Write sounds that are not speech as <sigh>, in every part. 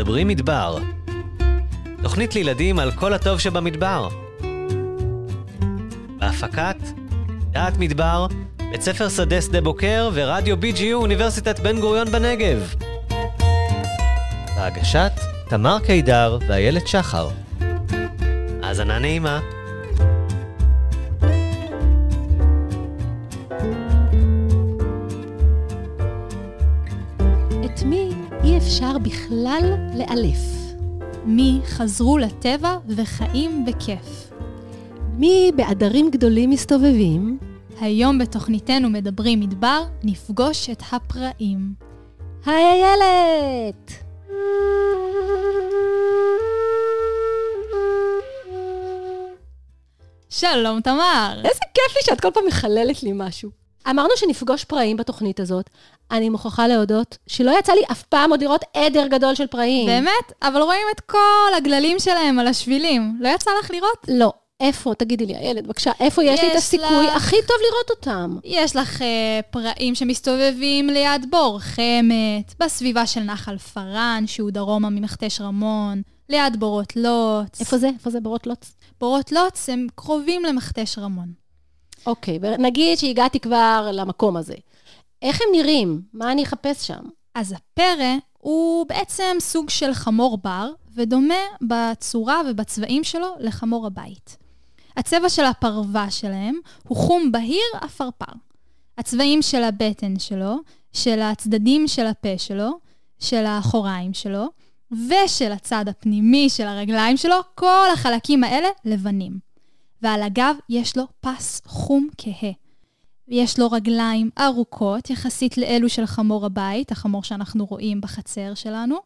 מדברים מדבר. תוכנית לילדים על כל הטוב שבמדבר. בהפקת דעת מדבר, בית ספר שדה שדה בוקר ורדיו BGU אוניברסיטת בן גוריון בנגב. בהגשת תמר קידר ואיילת שחר. האזנה נעימה. אפשר בכלל לאלף? מי חזרו לטבע וחיים בכיף. מי בעדרים גדולים מסתובבים? היום בתוכניתנו מדברים מדבר, נפגוש את הפראים. היי איילת! שלום תמר! איזה כיף לי שאת כל פעם מחללת לי משהו. אמרנו שנפגוש פראים בתוכנית הזאת. אני מוכרחה להודות שלא יצא לי אף פעם עוד לראות עדר גדול של פראים. באמת? אבל רואים את כל הגללים שלהם על השבילים. לא יצא לך לראות? לא. איפה? תגידי לי, איילת, בבקשה, איפה יש, לי את יש הסיכוי לך- הכי טוב לראות אותם? יש לך אה, פראים שמסתובבים ליד בור חמת, בסביבה של נחל פארן, שהוא דרומה ממכתש רמון, ליד בורות לוץ. איפה זה? איפה זה ברות לוץ? בורות לוץ הם קרובים למכתש רמון. אוקיי, נגיד שהגעתי כבר למקום הזה. איך הם נראים? מה אני אחפש שם? אז הפרא הוא בעצם סוג של חמור בר, ודומה בצורה ובצבעים שלו לחמור הבית. הצבע של הפרווה שלהם הוא חום בהיר עפרפר. הצבעים של הבטן שלו, של הצדדים של הפה שלו, של האחוריים שלו, ושל הצד הפנימי של הרגליים שלו, כל החלקים האלה לבנים. ועל הגב יש לו פס חום כהה. יש לו רגליים ארוכות יחסית לאלו של חמור הבית, החמור שאנחנו רואים בחצר שלנו,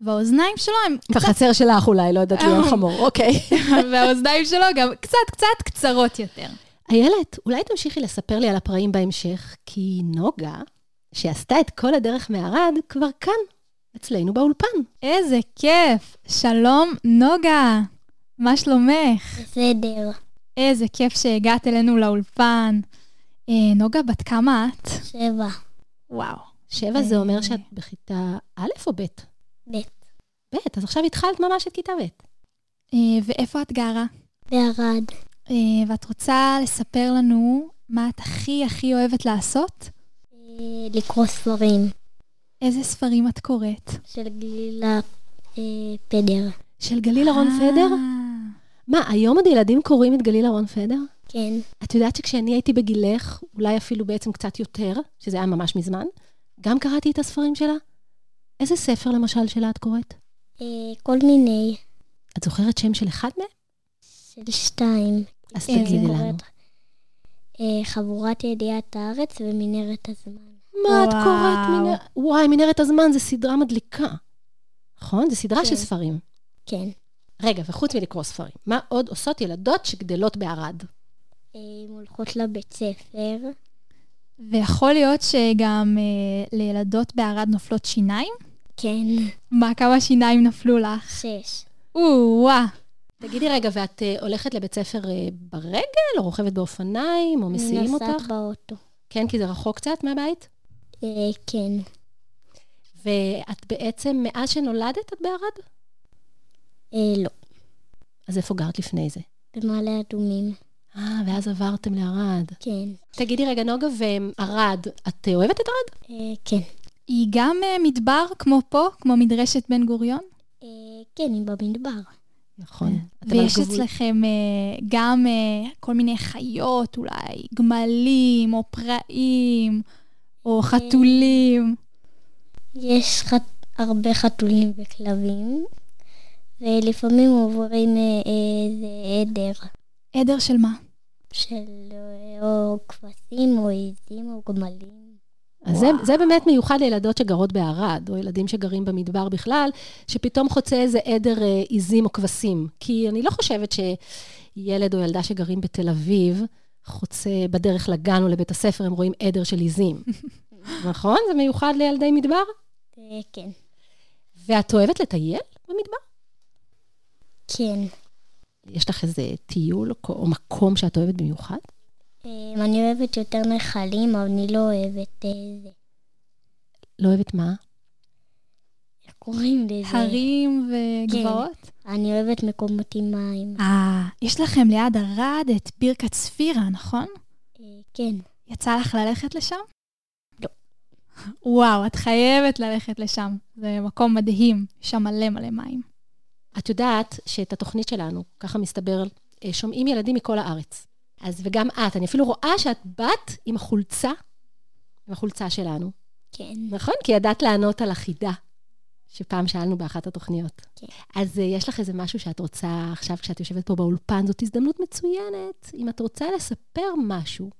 והאוזניים שלו הם בחצר שלך אולי, לא יודעת על חמור, אוקיי. <laughs> והאוזניים שלו גם קצת קצת קצרות יותר. איילת, אולי תמשיכי לספר לי על הפראים בהמשך, כי נוגה, שעשתה את כל הדרך מערד, כבר כאן, אצלנו באולפן. איזה כיף! שלום, נוגה! מה שלומך? בסדר, איזה כיף שהגעת אלינו לאולפן. אה, נוגה, בת כמה את? שבע, וואו. שבע זה אומר שאת בכיתה א' או ב'? ב', ב', אז עכשיו התחלת ממש את כיתה ב'. אה, ואיפה את גרה? בערד, אה, ואת רוצה לספר לנו מה את הכי הכי אוהבת לעשות? אה, לקרוא ספרים איזה ספרים את קוראת? של גלילה אה, פדר. של גליל אהרון פדר? אה, מה, היום עוד ילדים קוראים את גליל אהרון פדר? כן, את יודעת שכשאני הייתי בגילך, אולי אפילו בעצם קצת יותר, שזה היה ממש מזמן, גם קראתי את הספרים שלה? איזה ספר למשל שלה את קוראת? אה, כל מיני, את זוכרת שם של אחד מהם? של שתיים. אז איזה? תגידי לנו. אה, חבורת ידיעת הארץ ומנהרת הזמן. מה את וואו. קוראת? מנהר... וואי, מנהרת הזמן זה סדרה מדליקה. נכון? זו סדרה כן. של ספרים. כן. רגע, וחוץ מלקרוא ספרים, מה עוד עושות ילדות שגדלות בערד? אה, הן הולכות לבית ספר, ויכול להיות שגם אה, לילדות בערד נופלות שיניים? כן, מה, כמה שיניים נפלו לך? שש. או-אה. תגידי רגע, ואת uh, הולכת לבית ספר uh, ברגל, או רוכבת באופניים, או מסיעים נוסעת אותך? באוטו. כן, כי זה רחוק קצת מהבית? אה, כן, ואת בעצם, מאז שנולדת, את בערד? אה, לא, אז איפה גרת לפני זה? במעלה אדומים. אה, ואז עברתם לערד. כן, תגידי רגע, נוגה, וערד, את אה, אוהבת את ערד? אה, כן. היא גם אה, מדבר כמו פה, כמו מדרשת בן גוריון? אה, כן, היא במדבר. נכון. על ויש גבול- אצלכם אה, גם אה, כל מיני חיות, אולי גמלים, או פראים, או חתולים. יש חת... הרבה חתולים וכלבים, ולפעמים עוברים אה, איזה עדר עדר של מה? של אה, או כבשים או עזים או גמלים. אז זה, זה באמת מיוחד לילדות שגרות בערד, או ילדים שגרים במדבר בכלל, שפתאום חוצה איזה עדר אה, עיזים או כבשים. כי אני לא חושבת שילד או ילדה שגרים בתל אביב, חוצה בדרך לגן או לבית הספר, הם רואים עדר של עיזים. <laughs> נכון? זה מיוחד לילדי מדבר? אה, כן. ואת אוהבת לטייל במדבר? כן. יש לך איזה טיול או, מקום שאת אוהבת במיוחד? אה, אני אוהבת יותר נחלים, אבל אני לא אוהבת אה, זה. לא אוהבת מה? איך קוראים לזה? הרים וגבעות? אני אוהבת מקומות עם מים. אה, יש לכם ליד ערד את ברכת ספירה, נכון? אה, כן. יצא לך ללכת לשם? לא. וואו, את חייבת ללכת לשם. זה מקום מדהים, יש שם מלא מלא מים. את יודעת שאת התוכנית שלנו, ככה מסתבר, אה, שומעים ילדים מכל הארץ. אז וגם את, אני אפילו רואה שאת באת עם החולצה, עם החולצה שלנו. כן. נכון? כי ידעת לענות על החידה שפעם שאלנו באחת התוכניות. כן. אז uh, יש לך איזה משהו שאת רוצה עכשיו, כשאת יושבת פה באולפן, זאת הזדמנות מצוינת. אם את רוצה לספר משהו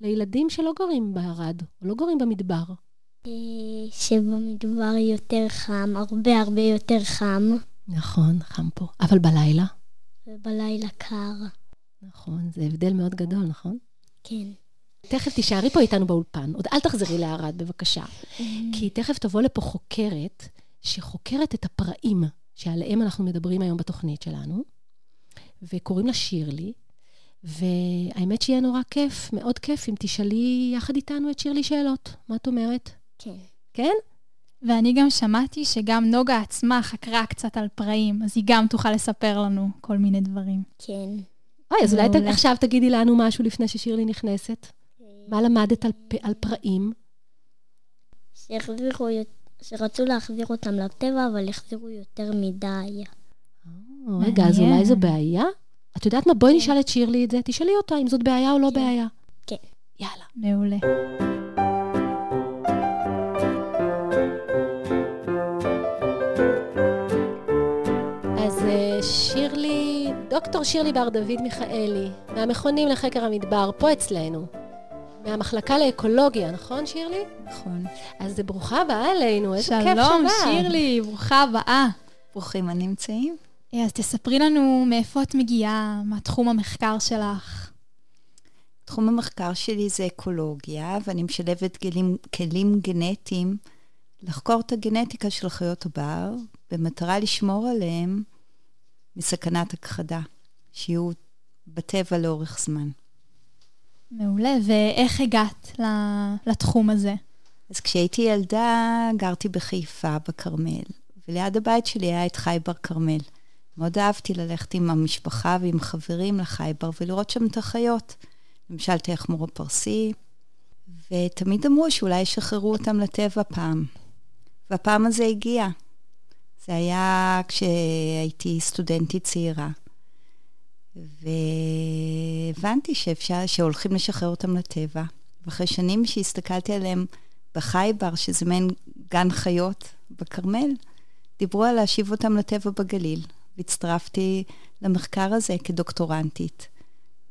לילדים שלא גרים בערד, או לא גרים במדבר. אה, שבמדבר יותר חם, הרבה הרבה יותר חם, נכון, חם פה. אבל בלילה? ובלילה קר. נכון, זה הבדל מאוד גדול, נכון? כן. תכף תישארי פה איתנו באולפן. עוד אל תחזרי לערד, בבקשה. כי תכף תבוא לפה חוקרת, שחוקרת את הפראים שעליהם אנחנו מדברים היום בתוכנית שלנו, וקוראים לה שירלי, והאמת שיהיה נורא כיף, מאוד כיף, אם תשאלי יחד איתנו את שירלי שאלות. מה את אומרת? כן. כן? ואני גם שמעתי שגם נוגה עצמה חקרה קצת על פראים, אז היא גם תוכל לספר לנו כל מיני דברים. כן. אוי, אז אולי ת-. עכשיו תגידי לנו משהו לפני ששירלי נכנסת. מה למדת על, פראים? שהחזירו, שרצו להחזיר אותם לטבע, אבל החזירו יותר מדי. או, רגע, אז. אולי זו בעיה? את יודעת מה? בואי נשאל את שירלי את זה. תשאלי אותה אם זאת בעיה או לא כן. בעיה. כן. יאללה. מעולה. שירלי, דוקטור שירלי בר דוד מיכאלי, מהמכונים לחקר המדבר, פה אצלנו. מהמחלקה לאקולוגיה, נכון, שירלי? נכון. אז ברוכה הבאה אלינו, איזה כיף שבאת. שלום, שירלי, ברוכה הבאה. ברוכים הנמצאים. אה, אז תספרי לנו מאיפה את מגיעה, מה תחום המחקר שלך. תחום המחקר שלי זה אקולוגיה, ואני משלבת כלים, כלים גנטיים לחקור את הגנטיקה של חיות הבר, במטרה לשמור עליהם מסכנת הכחדה, שיהיו בטבע לאורך זמן. מעולה, ואיך הגעת לתחום הזה? אז כשהייתי ילדה, גרתי בחיפה, בכרמל, וליד הבית שלי היה את חייבר כרמל. מאוד אהבתי ללכת עם המשפחה ועם חברים לחייבר ולראות שם את החיות. למשל, את היחמור הפרסי, ותמיד אמרו שאולי ישחררו אותם לטבע פעם. והפעם הזה הגיע. זה היה כשהייתי סטודנטית צעירה. והבנתי שאפשר, שהולכים לשחרר אותם לטבע. ואחרי שנים שהסתכלתי עליהם בחייבר, שזה מעין גן חיות בכרמל, דיברו על להשיב אותם לטבע בגליל. והצטרפתי למחקר הזה כדוקטורנטית.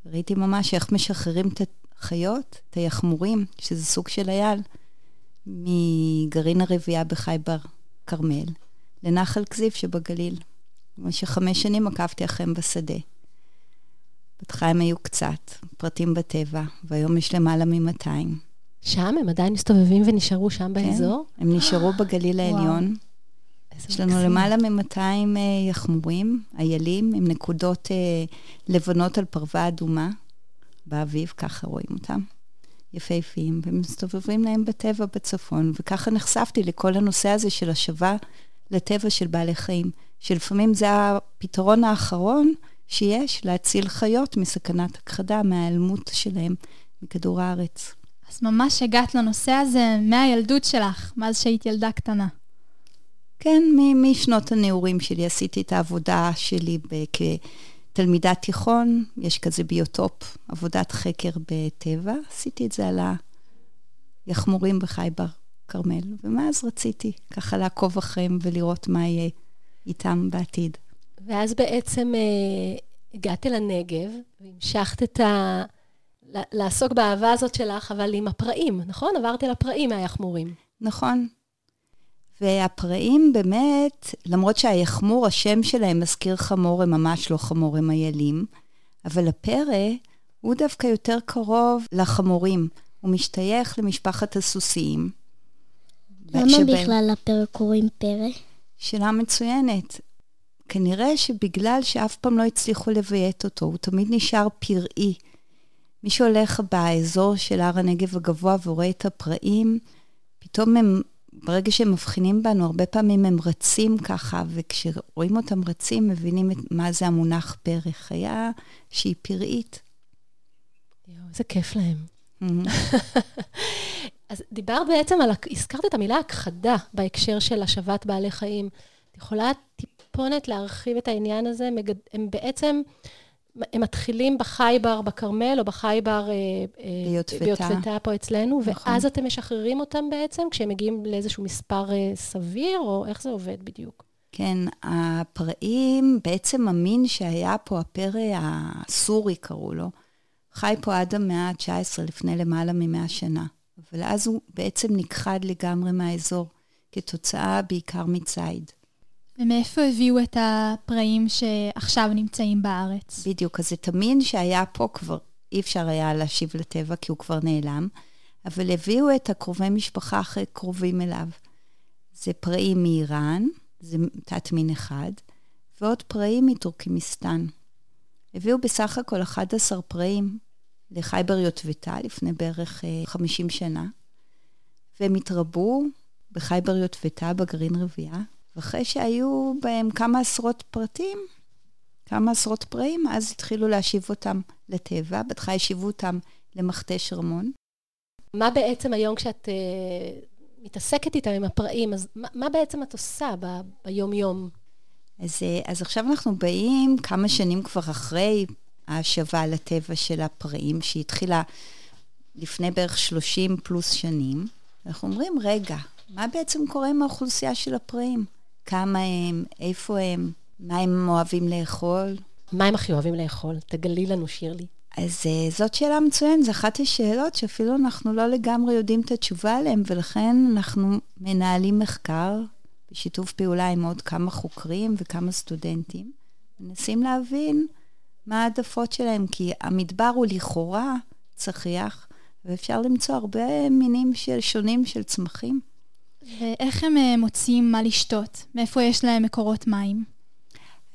ראיתי ממש איך משחררים את החיות, את היחמורים, שזה סוג של אייל, מגרעין הרבייה בחייבר כרמל, לנחל כזיב שבגליל. במשך חמש שנים עקבתי אחריהם בשדה. בהתחלה הם היו קצת, פרטים בטבע, והיום יש למעלה מ-200. שם? הם עדיין מסתובבים ונשארו שם באזור? הם נשארו בגליל העליון. יש לנו מקסים. למעלה מ-200 אה, יחמורים, איילים, עם נקודות אה, לבנות על פרווה אדומה. באביב, ככה רואים אותם. יפהפיים, והם מסתובבים להם בטבע בצפון, וככה נחשפתי לכל הנושא הזה של השבה לטבע של בעלי חיים, שלפעמים זה הפתרון האחרון שיש להציל חיות מסכנת הכחדה, מההיעלמות שלהם מכדור הארץ. אז ממש הגעת לנושא הזה מהילדות שלך, מאז שהיית ילדה קטנה. כן, משנות הנעורים שלי עשיתי את העבודה שלי כתלמידת תיכון, יש כזה ביוטופ, עבודת חקר בטבע, עשיתי את זה על היחמורים בחייבר כרמל, ומאז רציתי ככה לעקוב אחריהם ולראות מה יהיה איתם בעתיד. ואז בעצם אה, הגעת לנגב, והמשכת את ה... לעסוק באהבה הזאת שלך, אבל עם הפראים, נכון? עברת אל הפראים מהיחמורים. נכון. והפראים באמת, למרות שהיחמור, השם שלהם מזכיר חמור, הם ממש לא חמור, הם איילים, אבל הפרא הוא דווקא יותר קרוב לחמורים. הוא משתייך למשפחת הסוסיים. למה שבהם- בכלל לפרק קוראים פרא? שאלה מצוינת. כנראה שבגלל שאף פעם לא הצליחו לביית אותו, הוא תמיד נשאר פראי. מי שהולך באזור של הר הנגב הגבוה ורואה את הפראים, פתאום הם ברגע שהם מבחינים בנו, הרבה פעמים הם רצים ככה, וכשרואים אותם רצים, מבינים את, מה זה המונח פרא. חיה שהיא פראית. יואו, איזה כיף להם. <laughs> אז דיברת בעצם על, הזכרת את המילה הכחדה בהקשר של השבת בעלי חיים. את יכולה טיפונת להרחיב את העניין הזה? הם בעצם, הם מתחילים בחי-בר בכרמל, או בחי-בר אה, ביוטבתה. ביוטבתה פה אצלנו, נכון. ואז אתם משחררים אותם בעצם, כשהם מגיעים לאיזשהו מספר אה, סביר, או איך זה עובד בדיוק? כן, הפראים, בעצם המין שהיה פה, הפרא הסורי קראו לו, חי פה עד המאה ה-19, לפני למעלה ממאה שנה. אבל אז הוא בעצם נכחד לגמרי מהאזור, כתוצאה בעיקר מציד. ומאיפה הביאו את הפראים שעכשיו נמצאים בארץ? בדיוק, אז את המין שהיה פה כבר אי אפשר היה להשיב לטבע, כי הוא כבר נעלם, אבל הביאו את הקרובי משפחה הכי קרובים אליו. זה פראים מאיראן, זה תת מין אחד, ועוד פראים מטורקימיסטן. הביאו בסך הכל 11 פראים לחייבר יוטבתה לפני בערך 50 שנה, והם התרבו בחייבר יוטבתה בגרעין רבייה, ואחרי שהיו בהם כמה עשרות פרטים, כמה עשרות פראים, אז התחילו להשיב אותם לטבע, בהתחלה השיבו אותם למכתש רמון. מה בעצם היום כשאת uh, מתעסקת איתם עם הפראים, אז מה, מה בעצם את עושה ב, ביום-יום? אז, אז עכשיו אנחנו באים כמה שנים כבר אחרי ההשבה לטבע של הפראים, שהתחילה לפני בערך 30 פלוס שנים. אנחנו אומרים, רגע, מה בעצם קורה עם האוכלוסייה של הפראים? כמה הם, איפה הם, מה הם אוהבים לאכול? מה הם הכי אוהבים לאכול? תגלי לנו, שירלי. אז uh, זאת שאלה מצוינת, זו אחת השאלות שאפילו אנחנו לא לגמרי יודעים את התשובה עליהן, ולכן אנחנו מנהלים מחקר בשיתוף פעולה עם עוד כמה חוקרים וכמה סטודנטים, מנסים להבין מה העדפות שלהם, כי המדבר הוא לכאורה צחיח, ואפשר למצוא הרבה מינים של, שונים של צמחים. ואיך הם אה, מוצאים מה לשתות? מאיפה יש להם מקורות מים?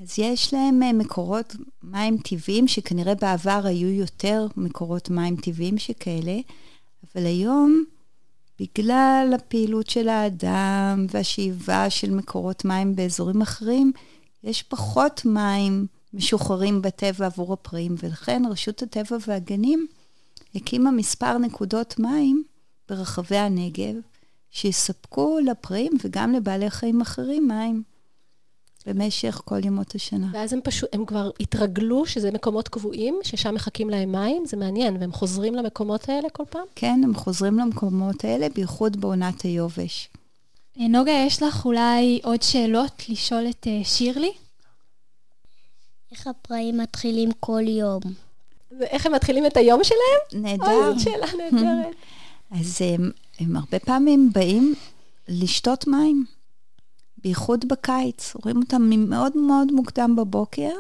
אז יש להם אה, מקורות מים טבעיים, שכנראה בעבר היו יותר מקורות מים טבעיים שכאלה, אבל היום, בגלל הפעילות של האדם והשאיבה של מקורות מים באזורים אחרים, יש פחות מים משוחררים בטבע עבור הפראים, ולכן רשות הטבע והגנים הקימה מספר נקודות מים ברחבי הנגב, שיספקו לפראים וגם לבעלי חיים אחרים מים במשך כל ימות השנה. ואז הם פשוט, הם כבר התרגלו שזה מקומות קבועים, ששם מחכים להם מים, זה מעניין, והם חוזרים למקומות האלה כל פעם? כן, הם חוזרים למקומות האלה, בייחוד בעונת היובש. נוגה, יש לך אולי עוד שאלות לשאול את uh, שירלי? איך הפראים מתחילים כל יום? ואיך הם מתחילים את היום שלהם? נהדר. אוי, זאת שאלה נהדרת. <laughs> אז הם, הם הרבה פעמים באים לשתות מים, בייחוד בקיץ. רואים אותם מאוד מאוד מוקדם בבוקר,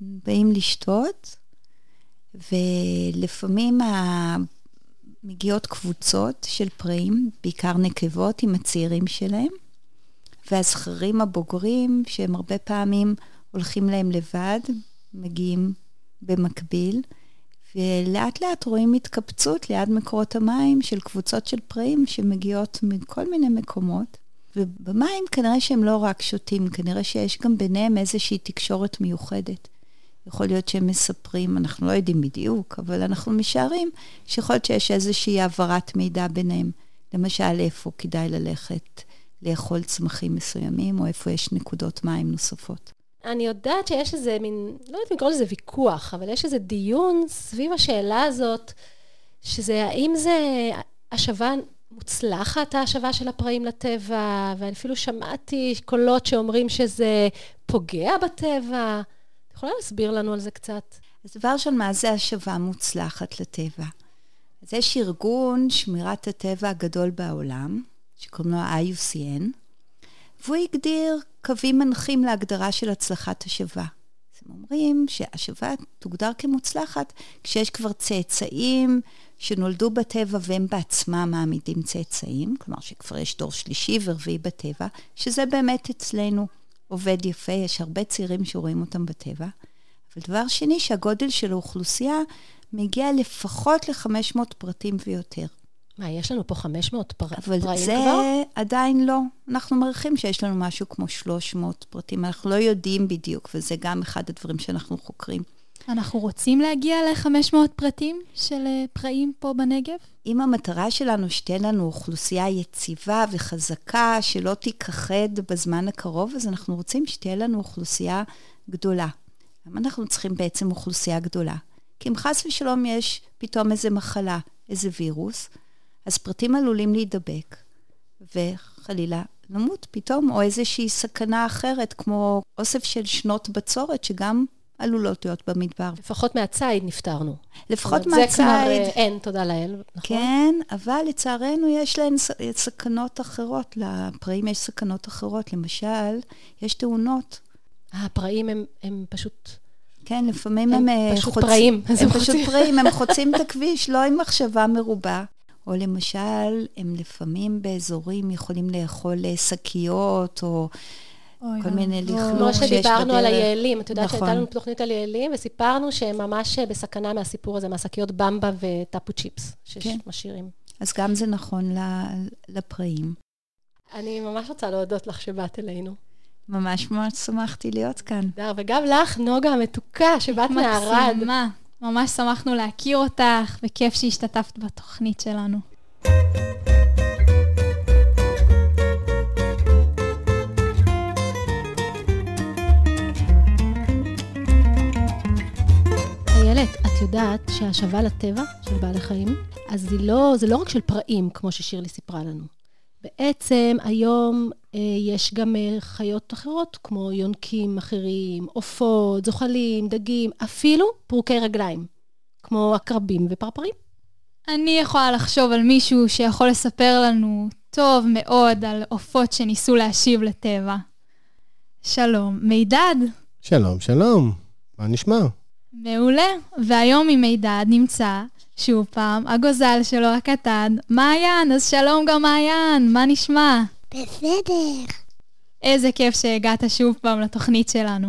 באים לשתות, ולפעמים ה... מגיעות קבוצות של פראים, בעיקר נקבות עם הצעירים שלהם, והזכרים הבוגרים, שהם הרבה פעמים הולכים להם לבד, מגיעים במקביל, ולאט לאט רואים התקבצות ליד מקורות המים של קבוצות של פראים שמגיעות מכל מיני מקומות. ובמים כנראה שהם לא רק שותים, כנראה שיש גם ביניהם איזושהי תקשורת מיוחדת. יכול להיות שהם מספרים, אנחנו לא יודעים בדיוק, אבל אנחנו משערים שיכול להיות שיש איזושהי העברת מידע ביניהם. למשל, איפה כדאי ללכת לאכול צמחים מסוימים, או איפה יש נקודות מים נוספות. אני יודעת שיש איזה מין, לא יודעת אם לקרוא לזה ויכוח, אבל יש איזה דיון סביב השאלה הזאת, שזה האם זה השבה מוצלחת, ההשבה של הפראים לטבע, ואני אפילו שמעתי קולות שאומרים שזה פוגע בטבע. את יכולה להסביר לנו על זה קצת? אז דבר ראשון, מה זה השבה מוצלחת לטבע? אז יש ארגון שמירת הטבע הגדול בעולם, שקוראים לו IUCN, והוא הגדיר קווים מנחים להגדרה של הצלחת השבה. אז הם אומרים שהשבה תוגדר כמוצלחת כשיש כבר צאצאים שנולדו בטבע והם בעצמם מעמידים צאצאים, כלומר שכבר יש דור שלישי ורביעי בטבע, שזה באמת אצלנו עובד יפה, יש הרבה צעירים שרואים אותם בטבע. אבל דבר שני, שהגודל של האוכלוסייה מגיע לפחות ל-500 פרטים ויותר. מה, יש לנו פה 500 פר... אבל פראים זה כבר? עדיין לא. אנחנו מעריכים שיש לנו משהו כמו 300 פרטים. אנחנו לא יודעים בדיוק, וזה גם אחד הדברים שאנחנו חוקרים. אנחנו רוצים להגיע ל-500 פרטים של אה, פראים פה בנגב? אם המטרה שלנו שתהיה לנו אוכלוסייה יציבה וחזקה, שלא תיכחד בזמן הקרוב, אז אנחנו רוצים שתהיה לנו אוכלוסייה גדולה. למה אנחנו צריכים בעצם אוכלוסייה גדולה? כי אם חס ושלום יש פתאום איזה מחלה, איזה וירוס, אז פרטים עלולים להידבק, וחלילה למות פתאום, או איזושהי סכנה אחרת, כמו אוסף של שנות בצורת, שגם עלולות להיות במדבר. לפחות מהציד נפטרנו. לפחות אומרת, זה כבר אה, מהציד. אין, תודה לאל, נכון? כן, אבל לצערנו יש להן ס- סכנות אחרות, לפראים יש סכנות אחרות. למשל, יש תאונות. הפראים הם, הם פשוט... כן, לפעמים הם הם, אה, פשוט חוצ- פראים, הם הם פשוט. פראים, הם חוצים את הכביש, לא עם מחשבה מרובה. או למשל, הם לפעמים באזורים יכולים לאכול אה, שקיות, או כל מיני ואבוי. לכלוך. כמו שיש שדיברנו על בדרך. היעלים, את יודעת נכון. שהייתה לנו תוכנית על יעלים, וסיפרנו שהם ממש בסכנה מהסיפור הזה, מהשקיות במבה וטאפו צ'יפס, כן. שמשאירים. אז גם זה נכון ל- לפראים. אני ממש רוצה להודות לך שבאת אלינו. ממש ממש שמחתי להיות כאן. דר, וגם לך, נוגה המתוקה, שבאת מערד. מקסימה. ממש שמחנו להכיר אותך, וכיף שהשתתפת בתוכנית שלנו. איילת, את יודעת שהשבה לטבע של בעלי חיים, אז לא, זה לא רק של פראים, כמו ששירלי סיפרה לנו. בעצם היום אה, יש גם אה, חיות אחרות, כמו יונקים אחרים, עופות, זוחלים, דגים, אפילו פרוקי רגליים, כמו עקרבים ופרפרים. אני יכולה לחשוב על מישהו שיכול לספר לנו טוב מאוד על עופות שניסו להשיב לטבע. שלום, מידד. שלום, שלום. מה נשמע? מעולה. והיום עם מידד נמצא, שוב פעם, הגוזל שלו הקטן, מעיין. אז שלום גם מעיין, מה נשמע? בסדר. איזה כיף שהגעת שוב פעם לתוכנית שלנו.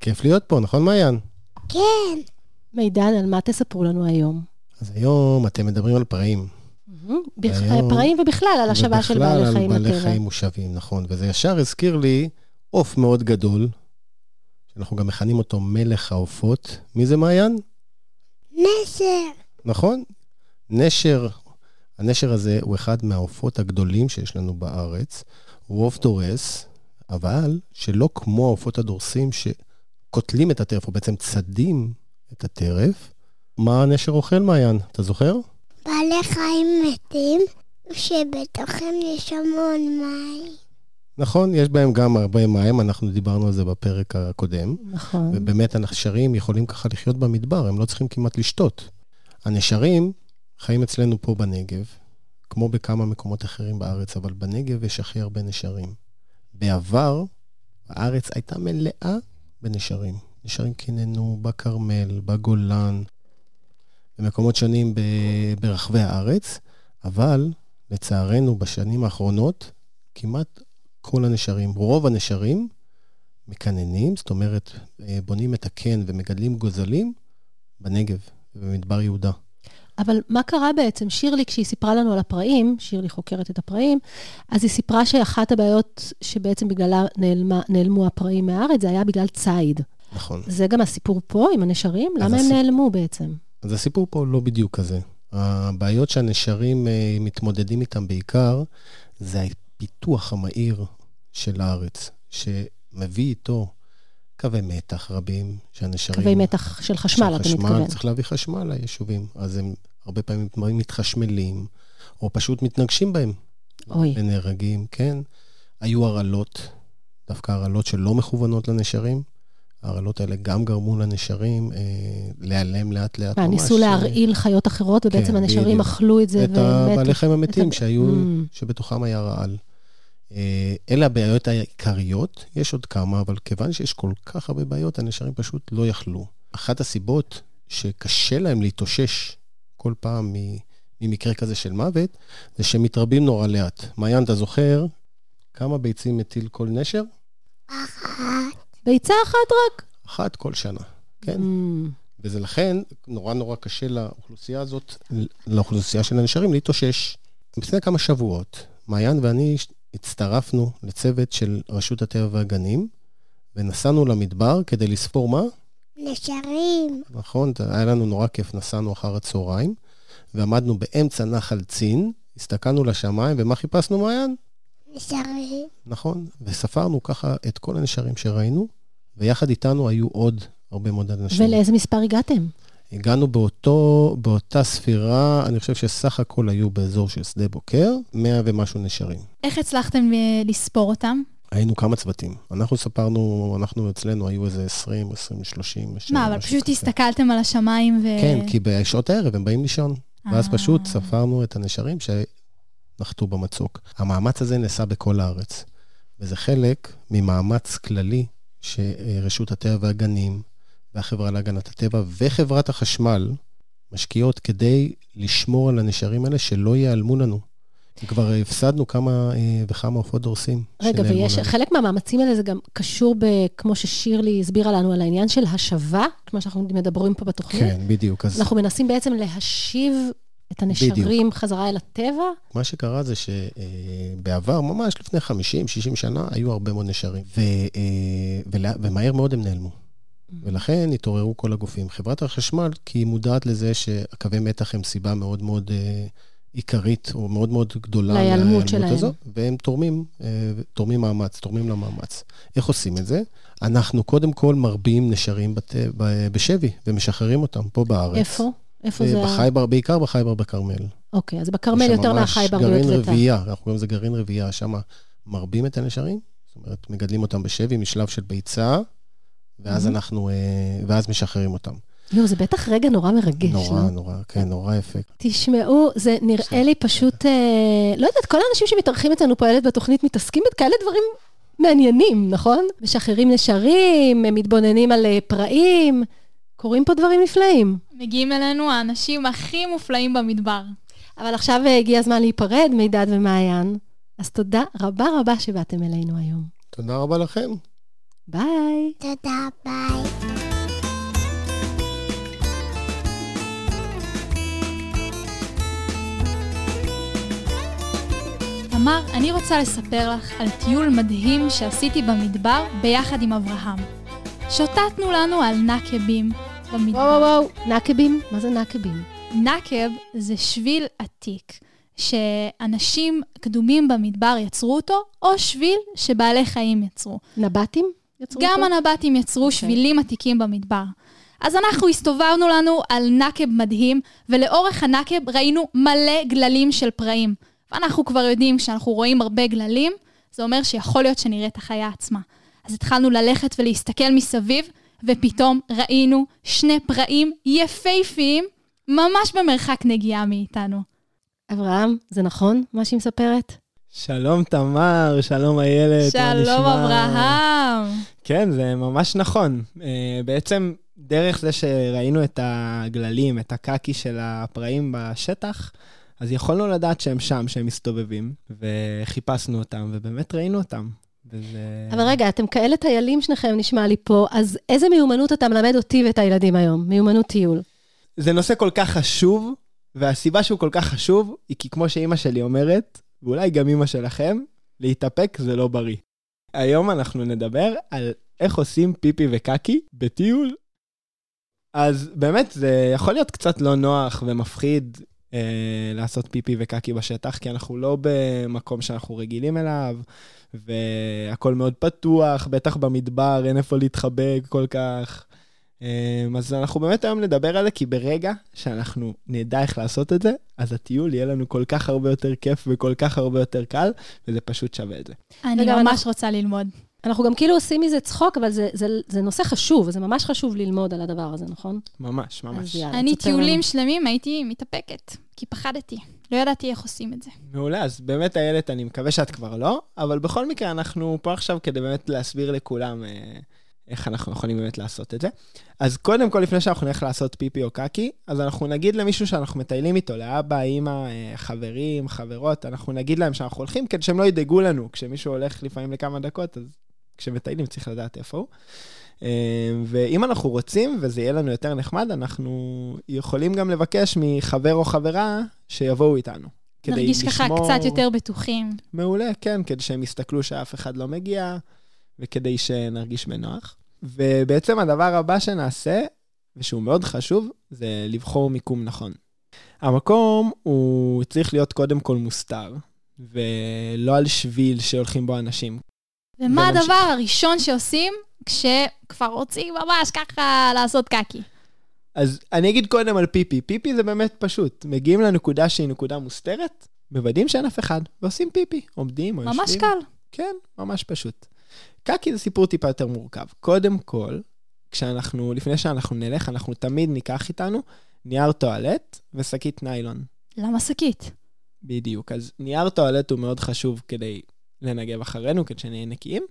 כיף להיות פה, נכון, מעיין? כן. מידן, על מה תספרו לנו היום? אז היום אתם מדברים על פראים. היום- פראים ובכלל על השבה של בעלי חיים ובכלל על בעלי. חיים מושבים, נכון. וזה ישר הזכיר לי עוף מאוד גדול, שאנחנו גם מכנים אותו מלך העופות. מי זה מעיין? נשר. נכון? נשר, הנשר הזה הוא אחד מהעופות הגדולים שיש לנו בארץ. הוא עוף דורס, אבל שלא כמו העופות הדורסים שקוטלים את הטרף, או בעצם צדים את הטרף. מה הנשר אוכל, מעיין? אתה זוכר? בעלי חיים מתים, שבתוכם יש המון מים. נכון, יש בהם גם הרבה מים, אנחנו דיברנו על זה בפרק הקודם. נכון. ובאמת הנשרים יכולים ככה לחיות במדבר, הם לא צריכים כמעט לשתות. הנשרים חיים אצלנו פה בנגב, כמו בכמה מקומות אחרים בארץ, אבל בנגב יש הכי הרבה נשרים. בעבר, הארץ הייתה מלאה בנשרים. נשרים קיננו בכרמל, בגולן, במקומות שונים ב- ברחבי הארץ, אבל לצערנו בשנים האחרונות, כמעט כל הנשרים, רוב הנשרים, מקננים, זאת אומרת, אה, בונים את הקן ומגדלים גוזלים בנגב ובמדבר יהודה. אבל מה קרה בעצם? שירלי, כשהיא סיפרה לנו על הפראים, שירלי חוקרת את הפראים, אז היא סיפרה שאחת הבעיות שבעצם בגללה נעלמה, נעלמו הפראים מהארץ, זה היה בגלל ציד. נכון. זה גם הסיפור פה עם הנשרים? למה הם הסיפ- נעלמו בעצם? אז הסיפור פה לא בדיוק כזה. הבעיות שהנשרים אה, מתמודדים איתם בעיקר, זה הפיתוח המהיר של הארץ, שמביא איתו קווי מתח רבים, שהנשרים... קווי מתח של חשמל, אתה מתכוון. צריך להביא חשמל ליישובים. אז הם הרבה פעמים מתחשמלים, או פשוט מתנגשים בהם. אוי. ונהרגים, כן. היו הרעלות, דווקא הרעלות שלא מכוונות לנשרים. ההרעלות האלה גם גרמו לנשרים אה, להיעלם לאט לאט מה. ניסו להרעיל חיות אחרות, ובעצם כן, הנשרים בדיוק. אכלו את זה את ומתו. הבעלי חיים המתים את שהיו, Mm. שבתוכם היה רעל. אה, אלה הבעיות העיקריות, יש עוד כמה, אבל כיוון שיש כל כך הרבה בעיות, הנשרים פשוט לא יכלו. אחת הסיבות שקשה להם להתאושש כל פעם ממקרה כזה של מוות, זה שהם מתרבים נורא לאט. מעיין, אתה זוכר כמה ביצים מטיל כל נשר? אחת. ביצה אחת רק. אחת כל שנה, כן. Mm. וזה לכן נורא נורא קשה לאוכלוסייה הזאת, לאוכלוסייה של הנשרים, להתאושש. לפני כמה שבועות, מעיין ואני הצטרפנו לצוות של רשות הטבע והגנים, ונסענו למדבר כדי לספור מה? נשרים. נכון, היה לנו נורא כיף, נסענו אחר הצהריים, ועמדנו באמצע נחל צין, הסתכלנו לשמיים, ומה חיפשנו, מעיין? נשרים. נכון, וספרנו ככה את כל הנשרים שראינו, ויחד איתנו היו עוד הרבה מאוד אנשים. ולאיזה מספר הגעתם? הגענו באותו, באותה ספירה, אני חושב שסך הכל היו באזור של שדה בוקר, 100 ומשהו נשרים. איך הצלחתם אה, לספור אותם? היינו כמה צוותים. אנחנו ספרנו, אנחנו אצלנו היו איזה 20, 20, 30. מה, אבל פשוט הסתכלתם על השמיים ו... כן, כי בשעות הערב הם באים לישון. ואז אה. פשוט ספרנו את הנשרים שנחתו במצוק. המאמץ הזה נעשה בכל הארץ, וזה חלק ממאמץ כללי שרשות הטבע והגנים, והחברה להגנת הטבע וחברת החשמל משקיעות כדי לשמור על הנשרים האלה שלא ייעלמו לנו. כבר הפסדנו כמה אה, וכמה עופות דורסים. רגע, ויש, לנו. חלק מהמאמצים האלה זה גם קשור ב... כמו ששירלי הסבירה לנו על העניין של השבה, כמו שאנחנו מדברים פה בתוכנית. כן, בדיוק. אז אנחנו מנסים בעצם להשיב את הנשרים חזרה אל הטבע. מה שקרה זה שבעבר, ממש לפני 50-60 שנה, היו הרבה מאוד נשרים, ו, אה, ולה, ומהר מאוד הם נעלמו. ולכן התעוררו כל הגופים. חברת החשמל, כי היא מודעת לזה שהקווי מתח הם סיבה מאוד מאוד אה, עיקרית, או מאוד מאוד גדולה להיעלמות שלהם. הזו, והם תורמים, אה, תורמים מאמץ, תורמים למאמץ. איך עושים את זה? אנחנו קודם כל מרביעים נשרים בת, ב, בשבי, ומשחררים אותם פה בארץ. איפה? איפה זה? ה- בחייבר, בעיקר בחייבר בכרמל. אוקיי, אז בכרמל יותר מהחייבר גרעין. רביעייה, אנחנו קוראים לזה גרעין רביעייה, שם מרבים את הנשרים, זאת אומרת, מגדלים אותם בשבי משלב של ביצה, ואז אנחנו, אה, ואז משחררים אותם. יואו, זה בטח רגע נורא מרגש, נורא, לא? נורא, כן, נורא יפה. תשמעו, זה נראה לי פשוט, אה, לא יודעת, כל האנשים שמתארחים אצלנו פה ילד בתוכנית מתעסקים בכאלה דברים מעניינים, נכון? משחררים נשרים, הם מתבוננים על אה, פראים, קורים פה דברים נפלאים. מגיעים אלינו האנשים הכי מופלאים במדבר. אבל עכשיו אה, הגיע הזמן להיפרד מידד ומעיין, אז תודה רבה רבה שבאתם אלינו היום. תודה רבה לכם. ביי. תודה, ביי. תמר, אני רוצה לספר לך על טיול מדהים שעשיתי במדבר ביחד עם אברהם. שוטטנו לנו על נקבים במדבר. וואו וואו וואו, נקבים? מה זה נקבים? נקב זה שביל עתיק, שאנשים קדומים במדבר יצרו אותו, או שביל שבעלי חיים יצרו. נבטים? יצרו גם אותו? הנבטים יצרו אוקיי. שבילים עתיקים במדבר. אז אנחנו הסתובבנו לנו על נקב מדהים, ולאורך הנקב ראינו מלא גללים של פראים. ואנחנו כבר יודעים, כשאנחנו רואים הרבה גללים, זה אומר שיכול להיות שנראה את החיה עצמה. אז התחלנו ללכת ולהסתכל מסביב, ופתאום ראינו שני פראים יפהפיים, ממש במרחק נגיעה מאיתנו. אברהם, זה נכון מה שהיא מספרת? שלום תמר, שלום איילת, מה נשמע? שלום אברהם. כן, זה ממש נכון. אה, בעצם, דרך זה שראינו את הגללים, את הקקי של הפראים בשטח, אז יכולנו לדעת שהם שם, שהם מסתובבים, וחיפשנו אותם, ובאמת ראינו אותם. וזה... אבל רגע, אתם כאלה טיילים שניכם, נשמע לי פה, אז איזה מיומנות אתה מלמד אותי ואת הילדים היום? מיומנות טיול. זה נושא כל כך חשוב, והסיבה שהוא כל כך חשוב, היא כי כמו שאימא שלי אומרת, ואולי גם אימא שלכם, להתאפק זה לא בריא. היום אנחנו נדבר על איך עושים פיפי וקקי בטיול. אז באמת, זה יכול להיות קצת לא נוח ומפחיד אה, לעשות פיפי וקקי בשטח, כי אנחנו לא במקום שאנחנו רגילים אליו, והכל מאוד פתוח, בטח במדבר, אין איפה להתחבק כל כך. אה, אז אנחנו באמת היום נדבר על זה, כי ברגע שאנחנו נדע איך לעשות את זה, אז הטיול יהיה לנו כל כך הרבה יותר כיף וכל כך הרבה יותר קל, וזה פשוט שווה את זה. אני ממש אנחנו- רוצה ללמוד. אנחנו גם כאילו עושים מזה צחוק, אבל זה, זה, זה נושא חשוב, וזה ממש חשוב ללמוד על הדבר הזה, נכון? ממש, ממש. יאללה, אני תספר לנו. טיולים שלמים הייתי מתאפקת, כי פחדתי. לא ידעתי איך עושים את זה. מעולה, אז באמת איילת, אני מקווה שאת כבר לא, אבל בכל מקרה אנחנו פה עכשיו כדי באמת להסביר לכולם אה, איך אנחנו יכולים באמת לעשות את זה. אז קודם כל, לפני שאנחנו נלך לעשות פיפי או קקי, אז אנחנו נגיד למישהו שאנחנו מטיילים איתו, לאבא, אימא, אה, חברים, חברות, אנחנו נגיד להם שאנחנו הולכים כדי שהם לא ידאגו לנו. כשמישהו הולך לפעמים לכמה דקות, אז כשמטיילים צריך לדעת איפה הוא. אה, ואם אנחנו רוצים, וזה יהיה לנו יותר נחמד, אנחנו יכולים גם לבקש מחבר או חברה שיבואו איתנו. כדי נרגיש ככה לשמור- קצת יותר בטוחים. מעולה, כן, כדי שהם יסתכלו שאף אחד לא מגיע, וכדי שנרגיש בנוח. ובעצם הדבר הבא שנעשה, ושהוא מאוד חשוב, זה לבחור מיקום נכון. המקום הוא צריך להיות קודם כל מוסתר, ולא על שביל שהולכים בו אנשים. ומה ונמשיך. הדבר הראשון שעושים כשכבר רוצים ממש ככה לעשות קקי? אז אני אגיד קודם על פיפי. פיפי זה באמת פשוט. מגיעים לנקודה שהיא נקודה מוסתרת, מוודאים שאין אף אחד, ועושים פיפי. עומדים או יושבים. ממש קל. כן, ממש פשוט. קקי זה סיפור טיפה יותר מורכב. קודם כל, כשאנחנו, לפני שאנחנו נלך, אנחנו תמיד ניקח איתנו נייר טואלט ושקית ניילון. למה שקית? בדיוק. אז נייר טואלט הוא מאוד חשוב כדי לנגב אחרינו, כדי שנהיה נקיים,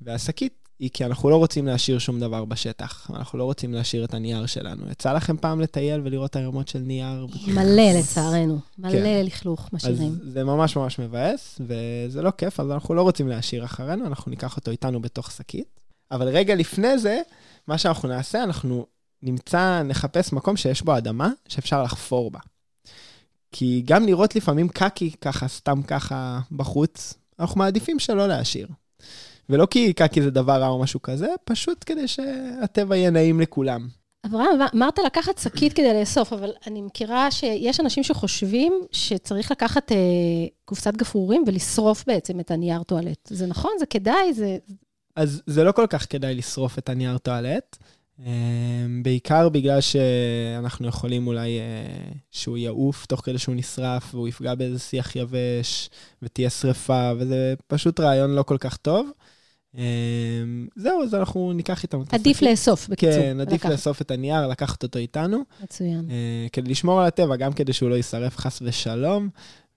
והשקית היא כי אנחנו לא רוצים להשאיר שום דבר בשטח. אנחנו לא רוצים להשאיר את הנייר שלנו. יצא לכם פעם לטייל ולראות ערימות של נייר? מלא לצערנו, מלא כן. לכלוך אז משאירים. זה ממש ממש מבאס, וזה לא כיף, אז אנחנו לא רוצים להשאיר אחרינו, אנחנו ניקח אותו איתנו בתוך שקית. אבל רגע לפני זה, מה שאנחנו נעשה, אנחנו נמצא, נחפש מקום שיש בו אדמה, שאפשר לחפור בה. כי גם לראות לפעמים קקי ככה, סתם ככה בחוץ, אנחנו מעדיפים שלא להשאיר. ולא כי קקי זה דבר רע או משהו כזה, פשוט כדי שהטבע יהיה נעים לכולם. אברהם, אמרת לקחת שקית כדי לאסוף, אבל אני מכירה שיש אנשים שחושבים שצריך לקחת אה, קופסת גפרורים ולשרוף בעצם את הנייר טואלט. זה נכון? זה כדאי? זה... אז זה לא כל כך כדאי לשרוף את הנייר טואלט, אה, בעיקר בגלל שאנחנו יכולים אולי אה, שהוא יעוף תוך כדי שהוא נשרף, והוא יפגע באיזה שיח יבש, ותהיה שריפה, וזה פשוט רעיון לא כל כך טוב. אה, זהו, אז אנחנו ניקח איתנו את עדיף השקית. לאסוף, בקיצור. כן, עדיף לקחת. לאסוף את הנייר, לקחת אותו איתנו, מצוין. אה, כדי לשמור על הטבע, גם כדי שהוא לא יישרף חס ושלום,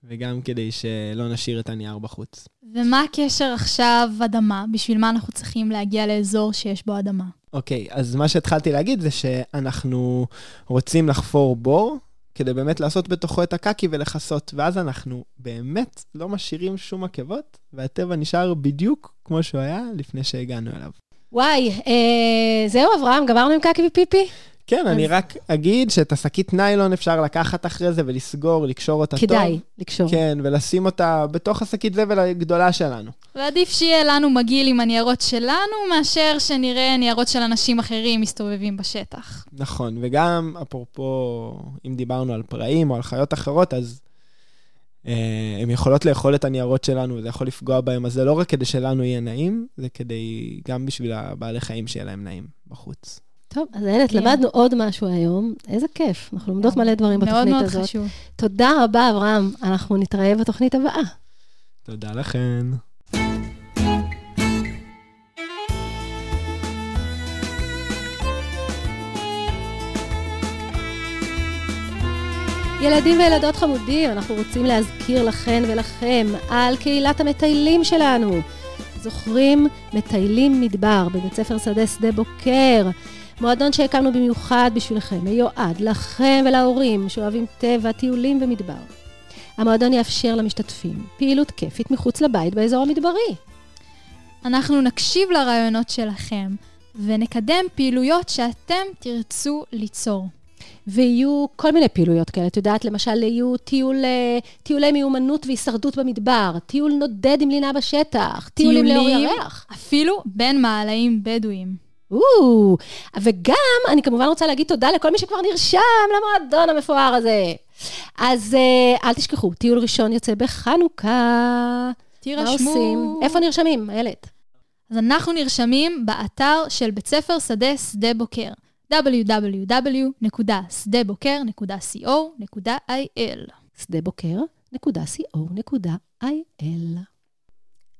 וגם כדי שלא נשאיר את הנייר בחוץ. ומה הקשר עכשיו אדמה? בשביל מה אנחנו צריכים להגיע לאזור שיש בו אדמה? אוקיי, אז מה שהתחלתי להגיד זה שאנחנו רוצים לחפור בור, כדי באמת לעשות בתוכו את הקקי ולכסות, ואז אנחנו באמת לא משאירים שום עקבות, והטבע נשאר בדיוק כמו שהוא היה לפני שהגענו אליו. וואי, אה, זהו, אברהם, גמרנו עם קקי ופיפי? כן, אני אז- רק אגיד שאת השקית ניילון אפשר לקחת אחרי זה ולסגור, לקשור אותה טוב. כדאי לקשור. כן, ולשים אותה בתוך השקית זבל הגדולה שלנו. ועדיף שיהיה לנו מגעיל עם הניירות שלנו, מאשר שנראה ניירות של אנשים אחרים מסתובבים בשטח. נכון, וגם, אפרופו, אם דיברנו על פראים או על חיות אחרות, אז אה, הן יכולות לאכול את הניירות שלנו, וזה יכול לפגוע בהם, אז זה לא רק כדי שלנו יהיה נעים, זה כדי, גם בשביל הבעלי חיים שיהיה להם נעים בחוץ. טוב, אז איילת. למדנו עוד משהו היום. איזה כיף, אנחנו לומדות מלא דברים מאוד בתוכנית מאוד הזאת. חשוב. תודה רבה, אברהם. אנחנו נתראה בתוכנית הבאה. תודה לכן. ילדים וילדות חמודים, אנחנו רוצים להזכיר לכן ולכם על קהילת המטיילים שלנו. זוכרים? מטיילים מדבר בבית ספר שדה שדה בוקר. מועדון שהקמנו במיוחד בשבילכם, מיועד לכם ולהורים שאוהבים טבע, טיולים ומדבר. המועדון יאפשר למשתתפים פעילות כיפית מחוץ לבית באזור המדברי. אנחנו נקשיב לרעיונות שלכם ונקדם פעילויות שאתם תרצו ליצור. ויהיו כל מיני פעילויות כאלה. את יודעת, למשל, יהיו טיול, אה, טיולי מיומנות והישרדות במדבר, טיול נודד עם לינה בשטח, טיולים לאור ירח. אפילו בין מעלאים בדואים. וגם, אני כמובן רוצה להגיד תודה לכל מי שכבר נרשם למועדון המפואר הזה. אז אה, אל תשכחו, טיול ראשון יוצא בחנוכה. מה תירשמו. עושים? איפה נרשמים, איילת? אז אנחנו נרשמים באתר של בית ספר שדה שדה בוקר, www.שדבוקר.co.il. שדבוקר.co.il.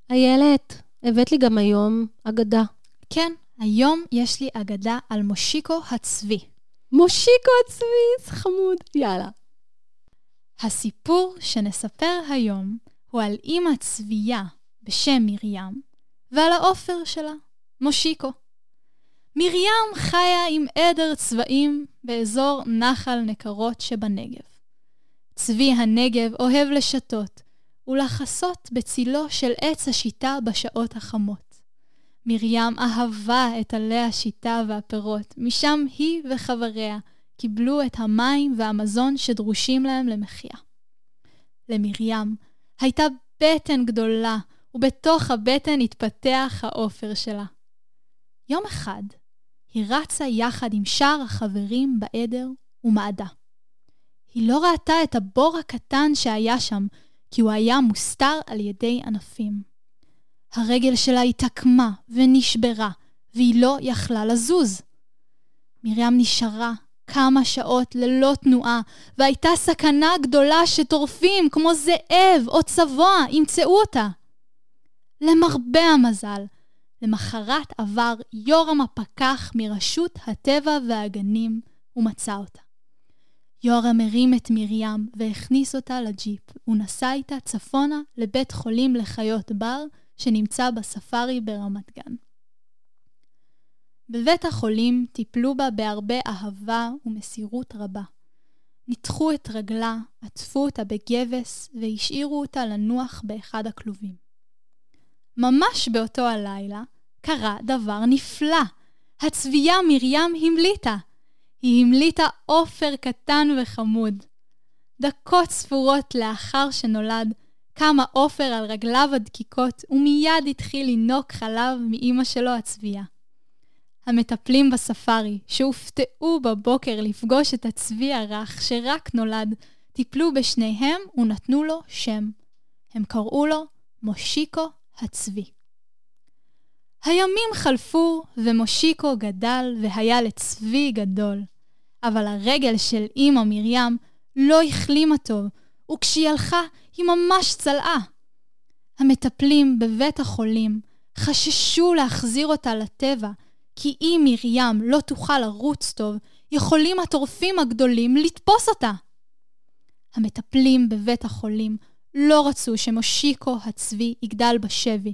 איילת, הבאת לי גם היום אגדה. כן, היום יש לי אגדה על מושיקו הצבי. מושיקו הצבי, זה חמוד. יאללה. הסיפור שנספר היום הוא על אימא צבייה בשם מרים ועל העופר שלה, מושיקו. מרים חיה עם עדר צבעים באזור נחל נקרות שבנגב. צבי הנגב אוהב לשתות ולחסות בצילו של עץ השיטה בשעות החמות. מרים אהבה את עלי השיטה והפירות, משם היא וחבריה קיבלו את המים והמזון שדרושים להם למחיה. למרים הייתה בטן גדולה, ובתוך הבטן התפתח העופר שלה. יום אחד היא רצה יחד עם שאר החברים בעדר ומעדה. היא לא ראתה את הבור הקטן שהיה שם, כי הוא היה מוסתר על ידי ענפים. הרגל שלה התעקמה ונשברה, והיא לא יכלה לזוז. מרים נשארה כמה שעות ללא תנועה, והייתה סכנה גדולה שטורפים כמו זאב או צבוע ימצאו אותה. למרבה המזל, למחרת עבר יורם הפקח מרשות הטבע והגנים ומצא אותה. יורם הרים את מרים והכניס אותה לג'יפ, ונסע איתה צפונה לבית חולים לחיות בר שנמצא בספארי ברמת גן. בבית החולים טיפלו בה בהרבה אהבה ומסירות רבה. ניתחו את רגלה, עטפו אותה בגבס והשאירו אותה לנוח באחד הכלובים. ממש באותו הלילה קרה דבר נפלא. הצבייה מרים המליטה. היא המליטה עופר קטן וחמוד. דקות ספורות לאחר שנולד, קם העופר על רגליו הדקיקות ומיד התחיל לינוק חלב מאימא שלו הצבייה. המטפלים בספארי, שהופתעו בבוקר לפגוש את הצבי הרך שרק נולד, טיפלו בשניהם ונתנו לו שם. הם קראו לו מושיקו הצבי. הימים חלפו ומושיקו גדל והיה לצבי גדול. אבל הרגל של אמא מרים לא החלימה טוב, וכשהיא הלכה היא ממש צלעה. המטפלים בבית החולים חששו להחזיר אותה לטבע, כי אם מרים לא תוכל לרוץ טוב, יכולים הטורפים הגדולים לתפוס אותה. המטפלים בבית החולים לא רצו שמושיקו הצבי יגדל בשבי,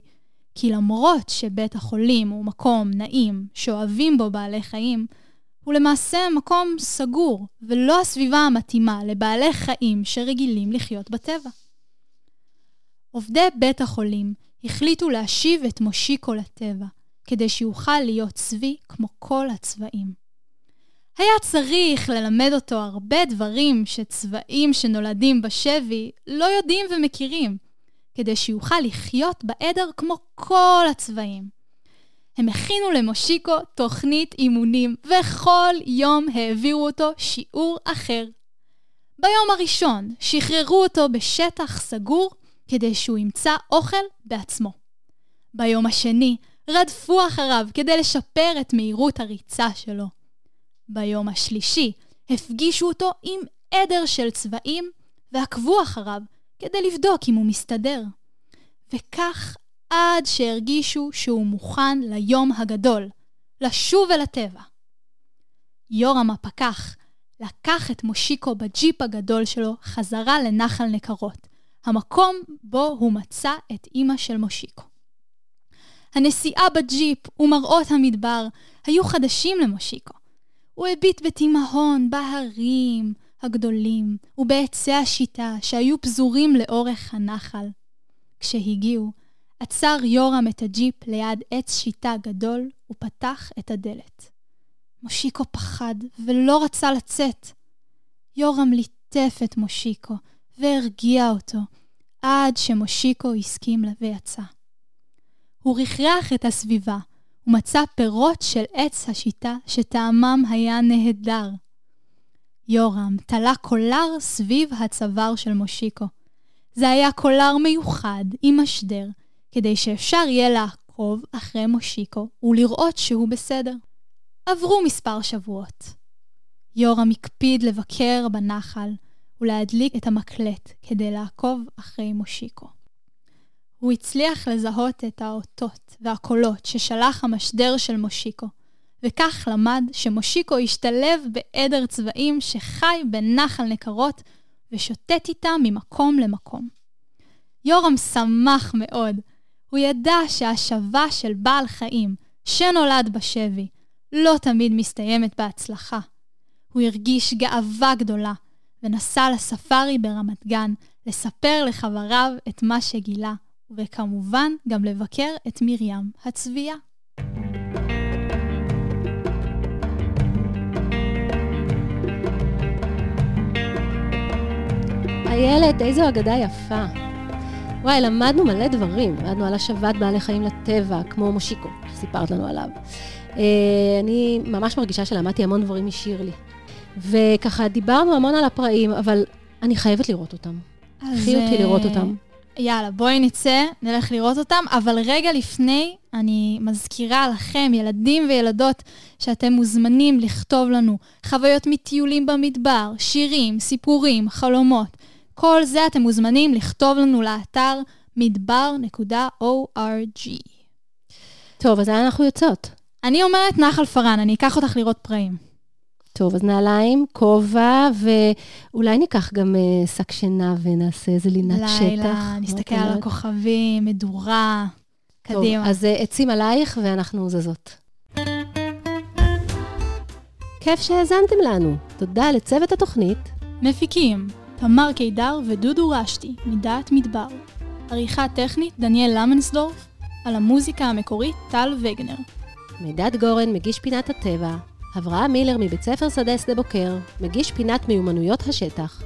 כי למרות שבית החולים הוא מקום נעים שאוהבים בו בעלי חיים, הוא למעשה מקום סגור, ולא הסביבה המתאימה לבעלי חיים שרגילים לחיות בטבע. עובדי בית החולים החליטו להשיב את מושיקו לטבע, כדי שיוכל להיות צבי כמו כל הצבעים. היה צריך ללמד אותו הרבה דברים שצבעים שנולדים בשבי לא יודעים ומכירים, כדי שיוכל לחיות בעדר כמו כל הצבעים. הם הכינו למושיקו תוכנית אימונים, וכל יום העבירו אותו שיעור אחר. ביום הראשון שחררו אותו בשטח סגור כדי שהוא ימצא אוכל בעצמו. ביום השני רדפו אחריו כדי לשפר את מהירות הריצה שלו. ביום השלישי הפגישו אותו עם עדר של צבעים ועקבו אחריו כדי לבדוק אם הוא מסתדר. וכך עד שהרגישו שהוא מוכן ליום הגדול, לשוב אל הטבע. יורם הפקח לקח את מושיקו בג'יפ הגדול שלו חזרה לנחל נקרות, המקום בו הוא מצא את אימא של מושיקו. הנסיעה בג'יפ ומראות המדבר היו חדשים למושיקו. הוא הביט בתימהון בהרים הגדולים ובעצי השיטה שהיו פזורים לאורך הנחל. כשהגיעו, עצר יורם את הג'יפ ליד עץ שיטה גדול ופתח את הדלת. מושיקו פחד ולא רצה לצאת. יורם ליטף את מושיקו והרגיע אותו עד שמושיקו הסכים ויצא. הוא רכרח את הסביבה ומצא פירות של עץ השיטה שטעמם היה נהדר. יורם תלה קולר סביב הצוואר של מושיקו. זה היה קולר מיוחד עם משדר, כדי שאפשר יהיה לעקוב אחרי מושיקו ולראות שהוא בסדר. עברו מספר שבועות. יורם הקפיד לבקר בנחל ולהדליק את המקלט כדי לעקוב אחרי מושיקו. הוא הצליח לזהות את האותות והקולות ששלח המשדר של מושיקו, וכך למד שמושיקו השתלב בעדר צבעים שחי בנחל נקרות ושוטט איתה ממקום למקום. יורם שמח מאוד, הוא ידע שהשבה של בעל חיים שנולד בשבי לא תמיד מסתיימת בהצלחה. הוא הרגיש גאווה גדולה ונסע לספארי ברמת גן לספר לחבריו את מה שגילה, וכמובן גם לבקר את מרים הצבייה. איילת, איזו אגדה יפה. וואי, למדנו מלא דברים. למדנו על השבת בעלי חיים לטבע, כמו מושיקו, שסיפרת לנו עליו. אה, אני ממש מרגישה שלמדתי המון דברים משירלי. וככה, דיברנו המון על הפראים, אבל אני חייבת לראות אותם. קחי אותי לראות אה, אותם. יאללה, בואי נצא, נלך לראות אותם, אבל רגע לפני, אני מזכירה לכם, ילדים וילדות, שאתם מוזמנים לכתוב לנו חוויות מטיולים במדבר, שירים, סיפורים, חלומות. כל זה אתם מוזמנים לכתוב לנו לאתר מדבר.org. טוב, אז לאן אנחנו יוצאות? אני אומרת נחל פארן, אני אקח אותך לראות פראים. טוב, אז נעליים, כובע, ואולי ניקח גם אה, שק שינה ונעשה איזה לינת שטח. לילה, נסתכל את על? הכוכבים, מדורה. קדימה. טוב, אז אה, עצים עלייך ואנחנו זזות. כיף שהאזנתם לנו. תודה לצוות התוכנית. מפיקים, תמר קידר ודודו רשתי, מדעת מדבר. עריכה טכנית, דניאל למנסדורף. על המוזיקה המקורית, טל וגנר. מידד גורן, מגיש פינת הטבע. אברהם מילר מבית ספר שדה שדה בוקר, מגיש פינת מיומנויות השטח.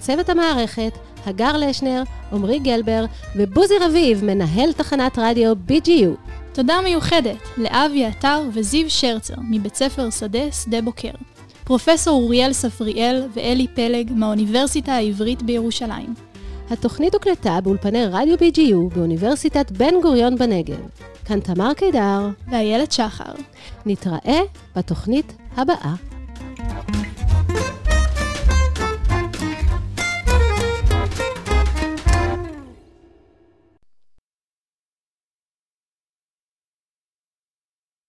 צוות המערכת, הגר לשנר, עמרי גלבר ובוזי רביב, מנהל תחנת רדיו BGU. תודה מיוחדת לאבי עטר וזיו שרצר מבית ספר שדה שדה בוקר. פרופסור אוריאל ספריאל ואלי פלג מהאוניברסיטה העברית בירושלים. התוכנית הוקלטה באולפני רדיו BGU באוניברסיטת בן גוריון בנגב. כאן תמר קידר ואיילת שחר. נתראה בתוכנית הבאה. thank you